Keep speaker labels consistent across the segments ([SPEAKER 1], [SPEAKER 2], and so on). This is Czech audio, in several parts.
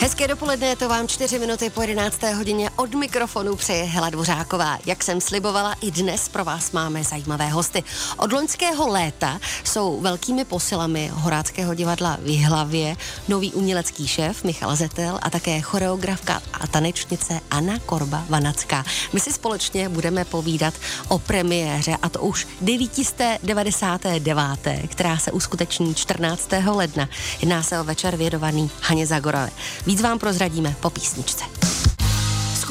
[SPEAKER 1] Hezké dopoledne, to vám čtyři minuty po 11. hodině od mikrofonu přeje Hela Dvořáková. Jak jsem slibovala, i dnes pro vás máme zajímavé hosty. Od loňského léta jsou velkými posilami Horáckého divadla v Jihlavě nový umělecký šéf Michal Zetel a také choreografka a tanečnice Anna Korba Vanacká. My si společně budeme povídat o premiéře a to už 999. která se uskuteční 14. ledna. Jedná se o večer vědovaný Haně Zagorové. Víc vám prozradíme po písničce.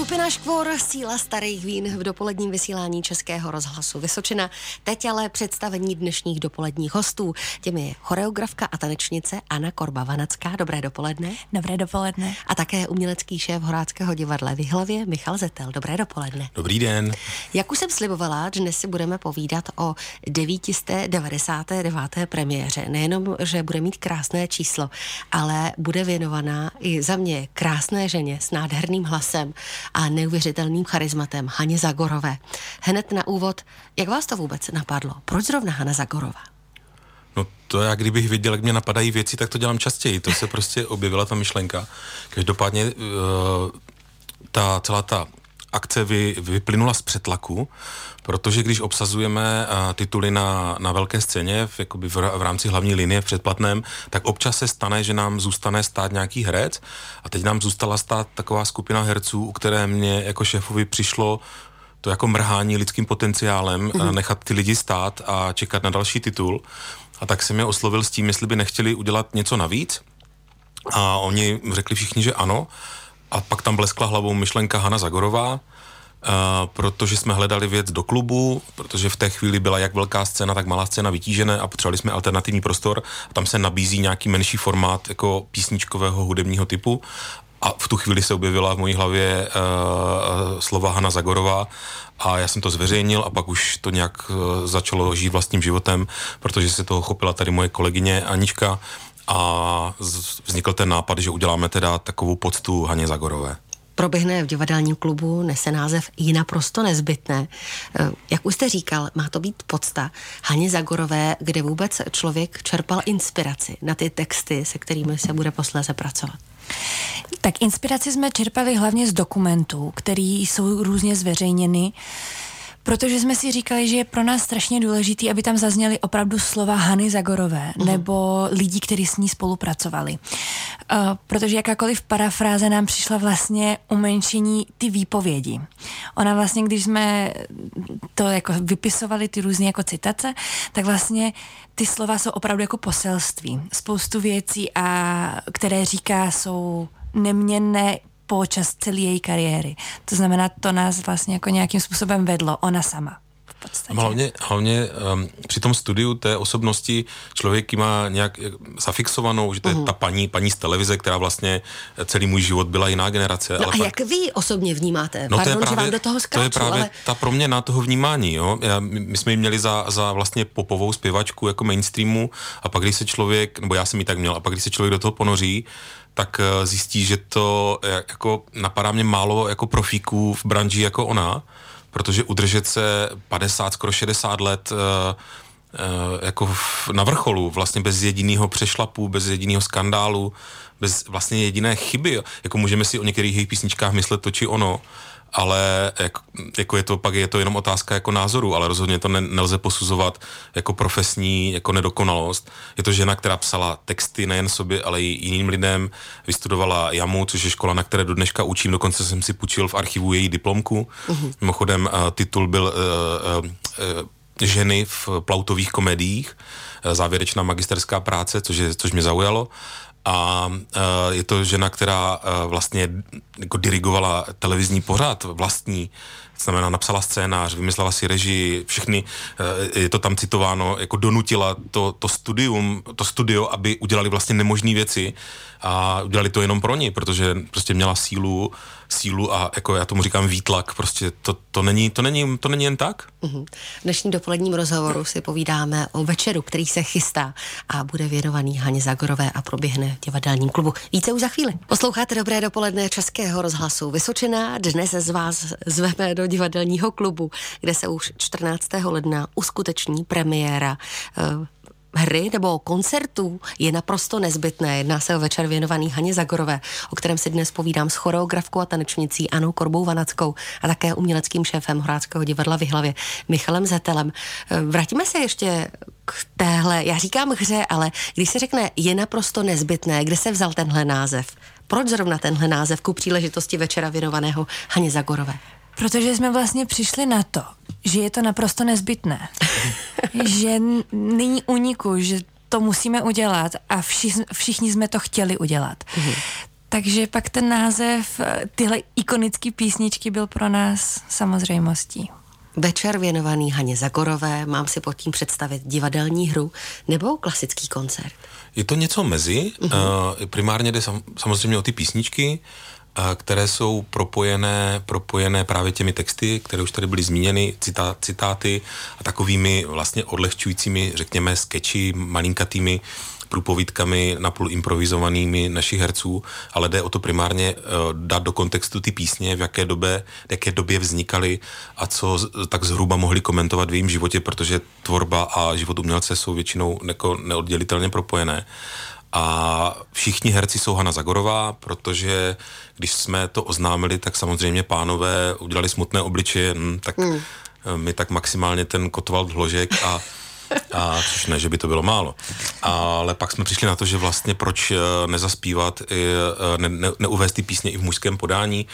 [SPEAKER 1] Skupina Škvor, síla starých vín v dopoledním vysílání Českého rozhlasu Vysočina. Teď ale představení dnešních dopoledních hostů. Těmi je choreografka a tanečnice Anna Korba-Vanacká. Dobré dopoledne.
[SPEAKER 2] Dobré dopoledne.
[SPEAKER 1] A také umělecký šéf Horáckého divadla v Hlavě Michal Zetel. Dobré dopoledne.
[SPEAKER 3] Dobrý den.
[SPEAKER 1] Jak už jsem slibovala, dnes si budeme povídat o 999. premiéře. Nejenom, že bude mít krásné číslo, ale bude věnovaná i za mě krásné ženě s nádherným hlasem a neuvěřitelným charizmatem Haně Zagorové. Hned na úvod, jak vás to vůbec napadlo? Proč zrovna Hana Zagorová?
[SPEAKER 3] No to já kdybych věděl, jak mě napadají věci, tak to dělám častěji. To se prostě objevila ta myšlenka. Každopádně uh, ta celá ta akce vy, vyplynula z přetlaku, protože když obsazujeme uh, tituly na, na velké scéně, v, jakoby v, v rámci hlavní linie v předplatném, tak občas se stane, že nám zůstane stát nějaký herec a teď nám zůstala stát taková skupina herců, u které mě jako šéfovi přišlo to jako mrhání lidským potenciálem, mm. nechat ty lidi stát a čekat na další titul. A tak jsem je oslovil s tím, jestli by nechtěli udělat něco navíc. A oni řekli všichni, že ano. A pak tam bleskla hlavou myšlenka Hana Zagorová, Uh, protože jsme hledali věc do klubu, protože v té chvíli byla jak velká scéna, tak malá scéna vytížené a potřebovali jsme alternativní prostor. A tam se nabízí nějaký menší formát jako písničkového hudebního typu. A v tu chvíli se objevila v mojí hlavě uh, slova Hana Zagorová a já jsem to zveřejnil a pak už to nějak uh, začalo žít vlastním životem, protože se toho chopila tady moje kolegyně Anička a vznikl ten nápad, že uděláme teda takovou poctu Haně Zagorové
[SPEAKER 1] proběhne v divadelním klubu, nese název Je naprosto nezbytné. Eh, jak už jste říkal, má to být podsta Haně Zagorové, kde vůbec člověk čerpal inspiraci na ty texty, se kterými se bude posléze pracovat.
[SPEAKER 2] Tak inspiraci jsme čerpali hlavně z dokumentů, které jsou různě zveřejněny. Protože jsme si říkali, že je pro nás strašně důležité, aby tam zazněly opravdu slova Hany Zagorové mm. nebo lidí, kteří s ní spolupracovali. Uh, protože jakákoliv parafráze nám přišla vlastně umenšení ty výpovědi. Ona vlastně, když jsme to jako vypisovali, ty různé jako citace, tak vlastně ty slova jsou opravdu jako poselství. Spoustu věcí, a které říká, jsou neměnné počas celé její kariéry. To znamená, to nás vlastně jako nějakým způsobem vedlo, ona sama.
[SPEAKER 3] Hlavně, hlavně um, při tom studiu té osobnosti člověk má nějak zafixovanou, že to je uh-huh. ta paní, paní z televize, která vlastně celý můj život byla jiná generace.
[SPEAKER 1] No ale a pak... jak vy osobně vnímáte? No Pardon, to je právě, že vám do toho skáču,
[SPEAKER 3] To je právě ale... ta proměna toho vnímání. Jo? Já, my jsme ji měli za, za vlastně popovou zpěvačku jako mainstreamu a pak když se člověk, nebo já jsem ji tak měl, a pak když se člověk do toho ponoří, tak eh, zjistí, že to jako napadá mě málo jako profíků v branži jako ona, protože udržet se 50, skoro 60 let uh, jako na vrcholu, vlastně bez jediného přešlapu, bez jediného skandálu, bez vlastně jediné chyby. Jako můžeme si o některých jejich písničkách myslet to či ono, ale jako, jako je to pak je to jenom otázka jako názoru, ale rozhodně to ne, nelze posuzovat jako profesní jako nedokonalost. Je to žena, která psala texty nejen sobě, ale i jiným lidem, vystudovala JAMU, což je škola, na které do dneška učím, dokonce jsem si půjčil v archivu její diplomku. Uh-huh. Mimochodem uh, titul byl uh, uh, uh, Ženy v plautových komediích, závěrečná magisterská práce, což, je, což mě zaujalo a uh, je to žena, která uh, vlastně jako dirigovala televizní pořad vlastní, znamená napsala scénář, vymyslela si režii, všechny, uh, je to tam citováno, jako donutila to, to studium, to studio, aby udělali vlastně nemožné věci a udělali to jenom pro ní, protože prostě měla sílu sílu a jako já tomu říkám výtlak, prostě to, to, není, to, není, to není jen tak.
[SPEAKER 1] Mm-hmm. V dnešním dopoledním rozhovoru si povídáme o večeru, který se chystá a bude věnovaný Haně Zagorové a proběhne v divadelním klubu. Více už za chvíli. Posloucháte Dobré dopoledne Českého rozhlasu Vysočina. Dnes z vás zveme do divadelního klubu, kde se už 14. ledna uskuteční premiéra uh, hry nebo koncertů je naprosto nezbytné. Jedná se o večer věnovaný Haně Zagorové, o kterém si dnes povídám s choreografkou a tanečnicí Anou Korbou Vanackou a také uměleckým šéfem Horáckého divadla v Hlavě Michalem Zetelem. Vrátíme se ještě k téhle, já říkám hře, ale když se řekne je naprosto nezbytné, kde se vzal tenhle název? Proč zrovna tenhle název ku příležitosti večera věnovaného Haně Zagorové?
[SPEAKER 2] Protože jsme vlastně přišli na to, že je to naprosto nezbytné. že není uniku, že to musíme udělat a všichni, všichni jsme to chtěli udělat. Mm-hmm. Takže pak ten název, tyhle ikonické písničky byl pro nás samozřejmostí.
[SPEAKER 1] Večer věnovaný Haně Zagorové, mám si pod tím představit divadelní hru nebo klasický koncert?
[SPEAKER 3] Je to něco mezi, uh-huh. uh, primárně jde sam, samozřejmě o ty písničky, které jsou propojené, propojené právě těmi texty, které už tady byly zmíněny, citá, citáty a takovými vlastně odlehčujícími, řekněme, skeči, malinkatými průpovídkami napůl improvizovanými našich herců, ale jde o to primárně uh, dát do kontextu ty písně, v jaké době, v jaké době vznikaly a co tak zhruba mohli komentovat v jejím životě, protože tvorba a život umělce jsou většinou neko, neoddělitelně propojené. A všichni herci jsou Hana Zagorová, protože když jsme to oznámili, tak samozřejmě pánové udělali smutné obličeje, hm, tak mm. my tak maximálně ten Kotwald Hložek a a což ne, že by to bylo málo. Ale pak jsme přišli na to, že vlastně proč eh, nezaspívat, eh, ne, ne, neuvést ty písně i v mužském podání,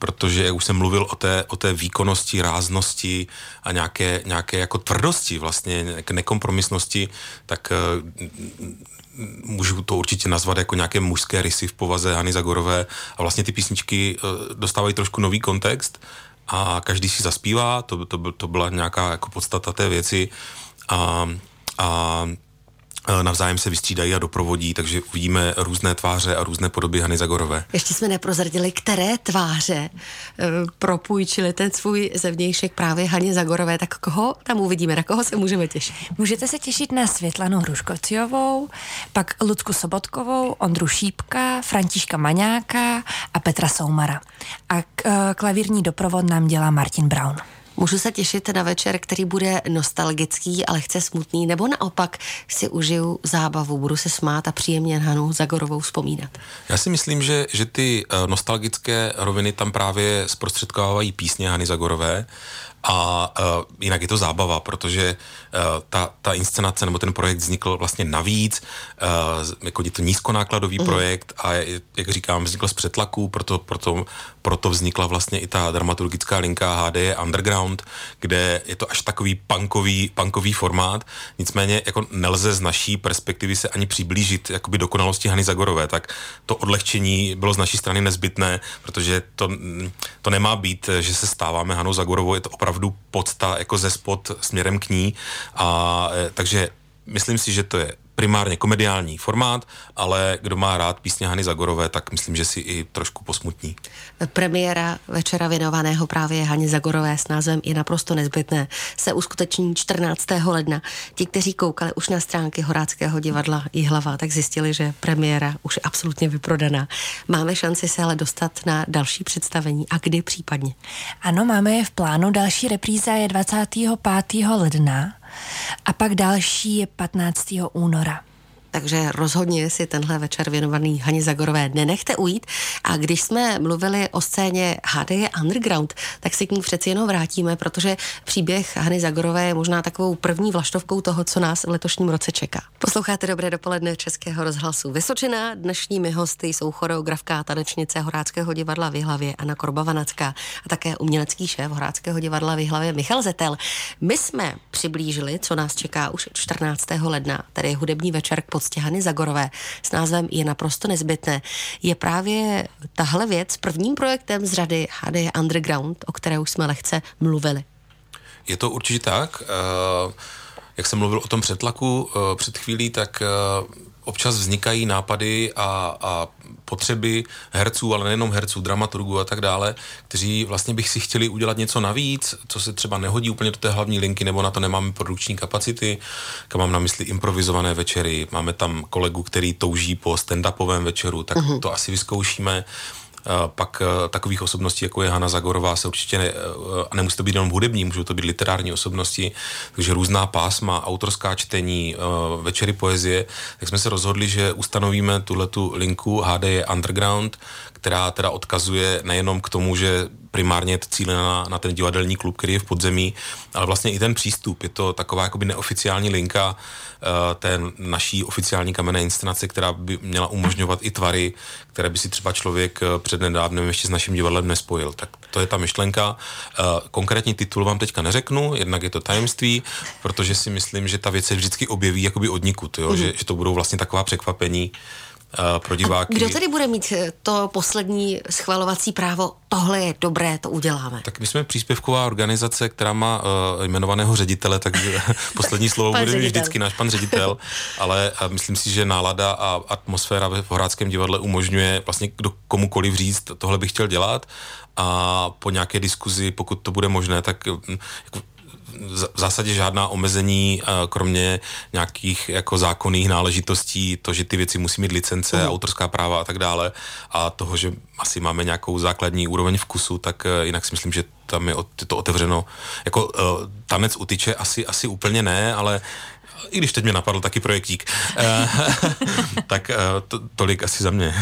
[SPEAKER 3] protože už jsem mluvil o té, o té výkonnosti, ráznosti a nějaké, nějaké jako tvrdosti vlastně, nekompromisnosti, tak můžu to určitě nazvat jako nějaké mužské rysy v povaze Hany Zagorové. A vlastně ty písničky eh, dostávají trošku nový kontext a každý si zaspívá, to, to, to byla nějaká jako podstata té věci. A, a Eh, navzájem se vystřídají a doprovodí, takže uvidíme různé tváře a různé podoby Hany Zagorové.
[SPEAKER 1] Ještě jsme neprozradili, které tváře uh, propůjčili ten svůj zevnějšek právě Haně Zagorové, tak koho tam uvidíme, na koho se můžeme těšit?
[SPEAKER 2] Můžete se těšit na Světlanu Hruškociovou, pak Lucku Sobotkovou, Ondru Šípka, Františka Maňáka a Petra Soumara. A k, uh, klavírní doprovod nám dělá Martin Brown.
[SPEAKER 1] Můžu se těšit na večer, který bude nostalgický, ale chce smutný, nebo naopak si užiju zábavu, budu se smát a příjemně Hanu Zagorovou vzpomínat.
[SPEAKER 3] Já si myslím, že, že ty uh, nostalgické roviny tam právě zprostředkovávají písně Hany Zagorové a uh, jinak je to zábava, protože uh, ta, ta inscenace nebo ten projekt vznikl vlastně navíc, uh, jako je to nízkonákladový mm. projekt a jak říkám, vznikl z přetlaku, proto, proto, proto vznikla vlastně i ta dramaturgická linka HD Underground, kde je to až takový punkový, punkový formát, nicméně jako nelze z naší perspektivy se ani přiblížit jakoby dokonalosti Hany Zagorové, tak to odlehčení bylo z naší strany nezbytné, protože to, to nemá být, že se stáváme Hanou Zagorovou, je to opravdu opravdu podsta jako ze spod směrem k ní. A, e, takže myslím si, že to je primárně komediální formát, ale kdo má rád písně Hany Zagorové, tak myslím, že si i trošku posmutní.
[SPEAKER 1] Premiéra večera věnovaného právě Haně Zagorové s názvem Je naprosto nezbytné se uskuteční 14. ledna. Ti, kteří koukali už na stránky Horáckého divadla Jihlava, tak zjistili, že premiéra už je absolutně vyprodaná. Máme šanci se ale dostat na další představení a kdy případně?
[SPEAKER 2] Ano, máme je v plánu. Další repríza je 25. ledna a pak další je 15. února.
[SPEAKER 1] Takže rozhodně si tenhle večer věnovaný Haně Zagorové nenechte ujít. A když jsme mluvili o scéně HD Underground, tak si k ní přeci jenom vrátíme, protože příběh Hany Zagorové je možná takovou první vlaštovkou toho, co nás v letošním roce čeká. Posloucháte Dobré dopoledne Českého rozhlasu Vysočina. Dnešními hosty jsou choreografka a tanečnice Horáckého divadla v Hlavě Anna Korbavanacká a také umělecký šéf Horáckého divadla v Hlavě Michal Zetel. My jsme přiblížili, co nás čeká už 14. ledna, tedy hudební večer k poctě Hany Zagorové s názvem Je naprosto nezbytné, je právě tahle věc prvním projektem z řady HD Underground, o které už jsme lehce mluvili.
[SPEAKER 3] Je to určitě tak. Uh, jak jsem mluvil o tom přetlaku uh, před chvílí, tak uh, občas vznikají nápady a, a potřeby herců, ale nejenom herců, dramaturgů a tak dále, kteří vlastně bych si chtěli udělat něco navíc, co se třeba nehodí úplně do té hlavní linky, nebo na to nemáme produkční kapacity, kam mám na mysli improvizované večery, máme tam kolegu, který touží po stand-upovém večeru, tak uh-huh. to asi vyzkoušíme Pak takových osobností, jako je Hanna Zagorová, se určitě ne, a nemusí to být jenom hudební, můžou to být literární osobnosti, takže různá pásma, autorská čtení, večery poezie, tak jsme se rozhodli, že ustanovíme tuhle tu linku HD Underground, která teda odkazuje nejenom k tomu, že primárně je to cílená na, na ten divadelní klub, který je v podzemí, ale vlastně i ten přístup. Je to taková jakoby neoficiální linka uh, té naší oficiální kamenné inscenace, která by měla umožňovat i tvary, které by si třeba člověk uh, před nedávnem ještě s naším divadlem nespojil. Tak to je ta myšlenka. Uh, konkrétní titul vám teďka neřeknu, jednak je to tajemství, protože si myslím, že ta věc se vždycky objeví jakoby od nikud, jo? Mm-hmm. Že, že to budou vlastně taková překvapení, pro diváky.
[SPEAKER 1] A kdo tedy bude mít eh, to poslední schvalovací právo? Tohle je dobré, to uděláme.
[SPEAKER 3] Tak my jsme příspěvková organizace, která má uh, jmenovaného ředitele, takže poslední slovo bude ředitel. vždycky náš pan ředitel, ale uh, myslím si, že nálada a atmosféra ve Horáckém divadle umožňuje vlastně kdo, komukoliv říct, tohle bych chtěl dělat a po nějaké diskuzi, pokud to bude možné, tak jako v zásadě žádná omezení, eh, kromě nějakých jako zákonných náležitostí, to, že ty věci musí mít licence, uh. autorská práva a tak dále a toho, že asi máme nějakou základní úroveň vkusu, tak eh, jinak si myslím, že tam je to otevřeno. Jako uh, tanec utyče asi, asi úplně ne, ale i když teď mě napadl taky projektík, tak to, tolik asi za mě.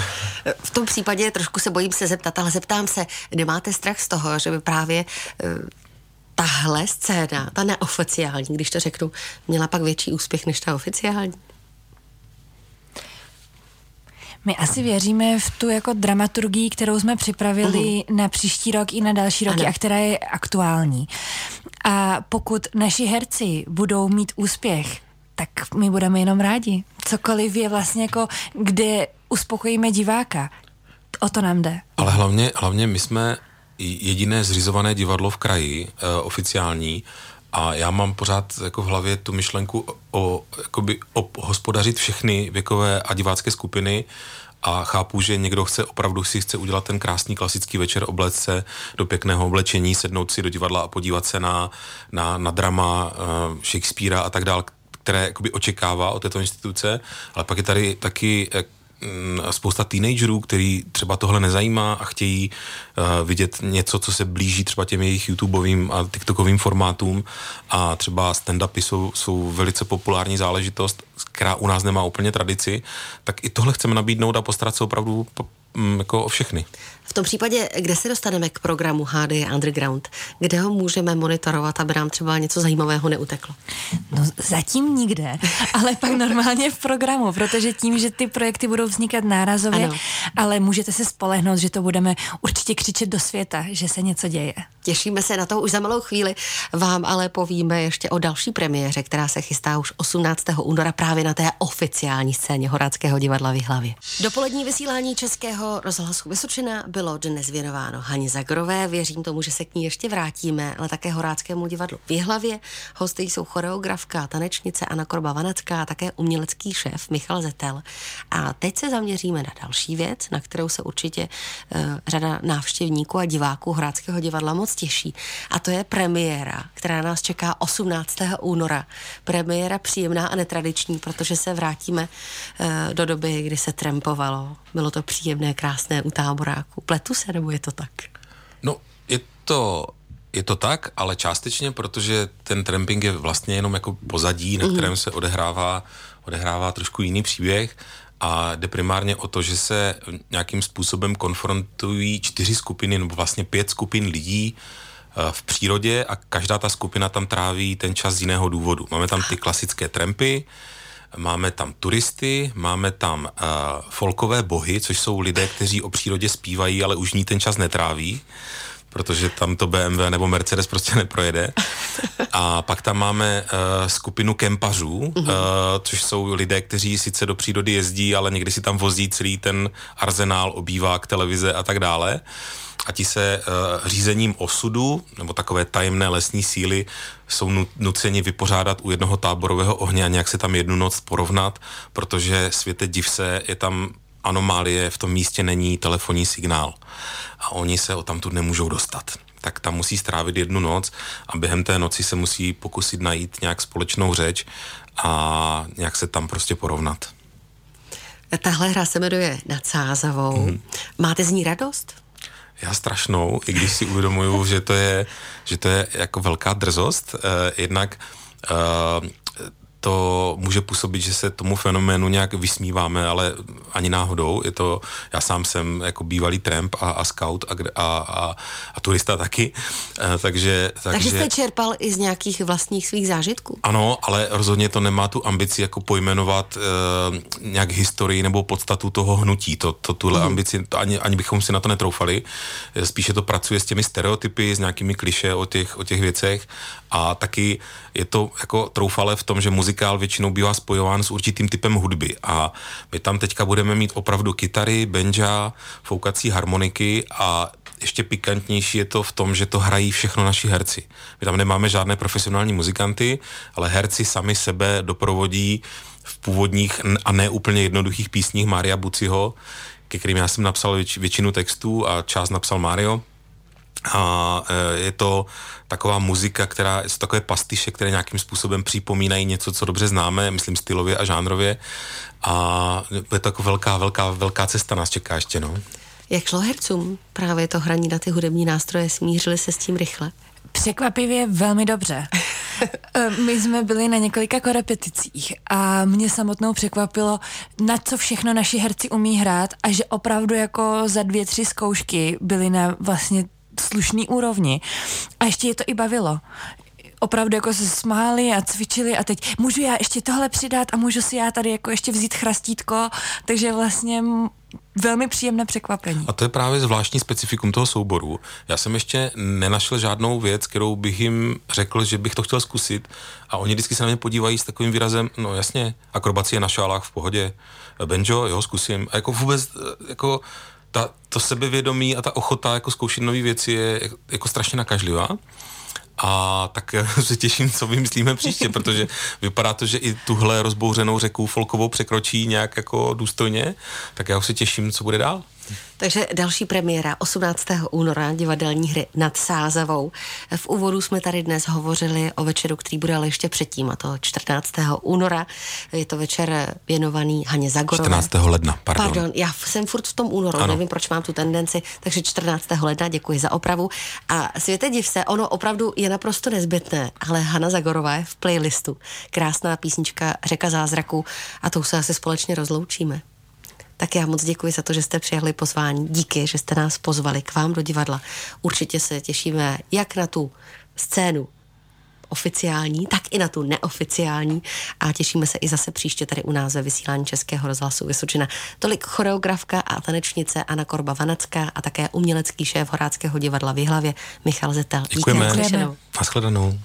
[SPEAKER 1] V tom případě trošku se bojím se zeptat, ale zeptám se, nemáte strach z toho, že by právě tahle scéna, ta neoficiální, když to řeknu, měla pak větší úspěch než ta oficiální?
[SPEAKER 2] My asi věříme v tu jako dramaturgii, kterou jsme připravili uh-huh. na příští rok i na další roky ano. a která je aktuální. A pokud naši herci budou mít úspěch, tak my budeme jenom rádi. Cokoliv je vlastně jako, kde uspokojíme diváka. O to nám jde.
[SPEAKER 3] Ale hlavně, hlavně my jsme jediné zřizované divadlo v kraji, uh, oficiální, a já mám pořád jako v hlavě tu myšlenku o, jakoby, o hospodařit všechny věkové a divácké skupiny a chápu, že někdo chce opravdu si chce udělat ten krásný klasický večer, obléct se do pěkného oblečení, sednout si do divadla a podívat se na, na, na drama uh, Shakespearea a tak dále, které jakoby očekává od této instituce, ale pak je tady taky Mm, spousta teenagerů, který třeba tohle nezajímá a chtějí uh, vidět něco, co se blíží třeba těm jejich YouTubeovým a TikTokovým formátům. A třeba stand-upy jsou, jsou velice populární záležitost, která u nás nemá úplně tradici, tak i tohle chceme nabídnout a postarat se opravdu mm, jako o všechny.
[SPEAKER 1] V tom případě, kde se dostaneme k programu HD Underground? Kde ho můžeme monitorovat, aby nám třeba něco zajímavého neuteklo?
[SPEAKER 2] No zatím nikde, ale pak normálně v programu, protože tím, že ty projekty budou vznikat nárazově, ano. ale můžete se spolehnout, že to budeme určitě křičet do světa, že se něco děje.
[SPEAKER 1] Těšíme se na to už za malou chvíli. Vám ale povíme ještě o další premiéře, která se chystá už 18. února právě na té oficiální scéně Horáckého divadla v hlavě. Dopolední vysílání Českého rozhlasu Vysočina bylo dnes věnováno Haně Zagrové. Věřím tomu, že se k ní ještě vrátíme, ale také Horáckému divadlu v. Hosty jsou choreografka, tanečnice Anna Korba Vanacká a také umělecký šéf Michal Zetel. A teď se zaměříme na další věc, na kterou se určitě uh, řada návštěvníků a diváků Horáckého divadla moc těší. A to je premiéra, která nás čeká 18. února. Premiéra příjemná a netradiční, protože se vrátíme uh, do doby, kdy se trampovalo. Bylo to příjemné, krásné u táboráku. Pletu se, nebo je to tak?
[SPEAKER 3] No, je to je to tak, ale částečně, protože ten tramping je vlastně jenom jako pozadí, na mhm. kterém se odehrává, odehrává trošku jiný příběh a jde primárně o to, že se nějakým způsobem konfrontují čtyři skupiny nebo vlastně pět skupin lidí eh, v přírodě a každá ta skupina tam tráví ten čas z jiného důvodu. Máme tam ty klasické trampy, máme tam turisty, máme tam uh, folkové bohy, což jsou lidé, kteří o přírodě zpívají, ale už ní ten čas netráví protože tam to BMW nebo Mercedes prostě neprojede. A pak tam máme uh, skupinu kempařů, uh, což jsou lidé, kteří sice do přírody jezdí, ale někdy si tam vozí celý ten arzenál, obývák, televize a tak dále. A ti se uh, řízením osudu, nebo takové tajemné lesní síly, jsou nuceni vypořádat u jednoho táborového ohně a nějak se tam jednu noc porovnat, protože světe div se, je tam anomálie, v tom místě není telefonní signál a oni se o tamtud nemůžou dostat tak tam musí strávit jednu noc a během té noci se musí pokusit najít nějak společnou řeč a nějak se tam prostě porovnat.
[SPEAKER 1] Tahle hra se jmenuje Nad Sázavou. Hmm. Máte z ní radost?
[SPEAKER 3] Já strašnou, i když si uvědomuju, že to je, že to je jako velká drzost. Eh, jednak eh, to může působit, že se tomu fenoménu nějak vysmíváme, ale ani náhodou. Je to, já sám jsem jako bývalý tramp a, a scout a, a, a, a turista taky, e, takže,
[SPEAKER 1] takže... Takže jste čerpal i z nějakých vlastních svých zážitků?
[SPEAKER 3] Ano, ale rozhodně to nemá tu ambici jako pojmenovat e, nějak historii nebo podstatu toho hnutí. To, to tuhle mm. ambici, to ani, ani bychom si na to netroufali. Eh, spíše to pracuje s těmi stereotypy, s nějakými kliše o těch, o těch věcech a taky je to jako troufale v tom, že muzikál většinou bývá spojován s určitým typem hudby a my tam teďka budeme mít opravdu kytary, benja, foukací harmoniky a ještě pikantnější je to v tom, že to hrají všechno naši herci. My tam nemáme žádné profesionální muzikanty, ale herci sami sebe doprovodí v původních a ne úplně jednoduchých písních Mária Buciho, ke kterým já jsem napsal většinu textů a část napsal Mario a e, je to taková muzika, která jsou takové pastiše, které nějakým způsobem připomínají něco, co dobře známe, myslím stylově a žánrově. A je to jako velká, velká, velká cesta nás čeká ještě, no.
[SPEAKER 1] Jak šlo hercům právě to hraní na ty hudební nástroje? Smířili se s tím rychle?
[SPEAKER 2] Překvapivě velmi dobře. E, my jsme byli na několika korepeticích a mě samotnou překvapilo, na co všechno naši herci umí hrát a že opravdu jako za dvě, tři zkoušky byli na vlastně slušný úrovni. A ještě je to i bavilo opravdu jako se smáli a cvičili a teď můžu já ještě tohle přidat a můžu si já tady jako ještě vzít chrastítko, takže vlastně velmi příjemné překvapení.
[SPEAKER 3] A to je právě zvláštní specifikum toho souboru. Já jsem ještě nenašel žádnou věc, kterou bych jim řekl, že bych to chtěl zkusit a oni vždycky se na mě podívají s takovým výrazem, no jasně, akrobacie na šálách v pohodě, banjo, jo, zkusím. A jako vůbec, jako ta, to sebevědomí a ta ochota jako zkoušet nové věci je jako strašně nakažlivá. A tak se těším, co vymyslíme příště, protože vypadá to, že i tuhle rozbouřenou řeku folkovou překročí nějak jako důstojně, tak já už se těším, co bude dál.
[SPEAKER 1] Takže další premiéra 18. února divadelní hry nad Sázavou. V úvodu jsme tady dnes hovořili o večeru, který bude ale ještě předtím, a to 14. února. Je to večer věnovaný Haně Zagorové.
[SPEAKER 3] 14. ledna, pardon.
[SPEAKER 1] Pardon, já jsem furt v tom únoru, ano. nevím, proč mám tu tendenci, takže 14. ledna, děkuji za opravu. A světe div se, ono opravdu je naprosto nezbytné, ale Hana Zagorová je v playlistu. Krásná písnička Řeka zázraku a tou se asi společně rozloučíme. Tak já moc děkuji za to, že jste přijali pozvání. Díky, že jste nás pozvali k vám do divadla. Určitě se těšíme jak na tu scénu oficiální, tak i na tu neoficiální a těšíme se i zase příště tady u nás ve vysílání Českého rozhlasu Vysočina. Tolik choreografka a tanečnice Anna Korba Vanacká a také umělecký šéf Horáckého divadla v Jihlavě Michal Zetel.
[SPEAKER 3] Děkujeme. Díky, Děkujeme. Naschledanou.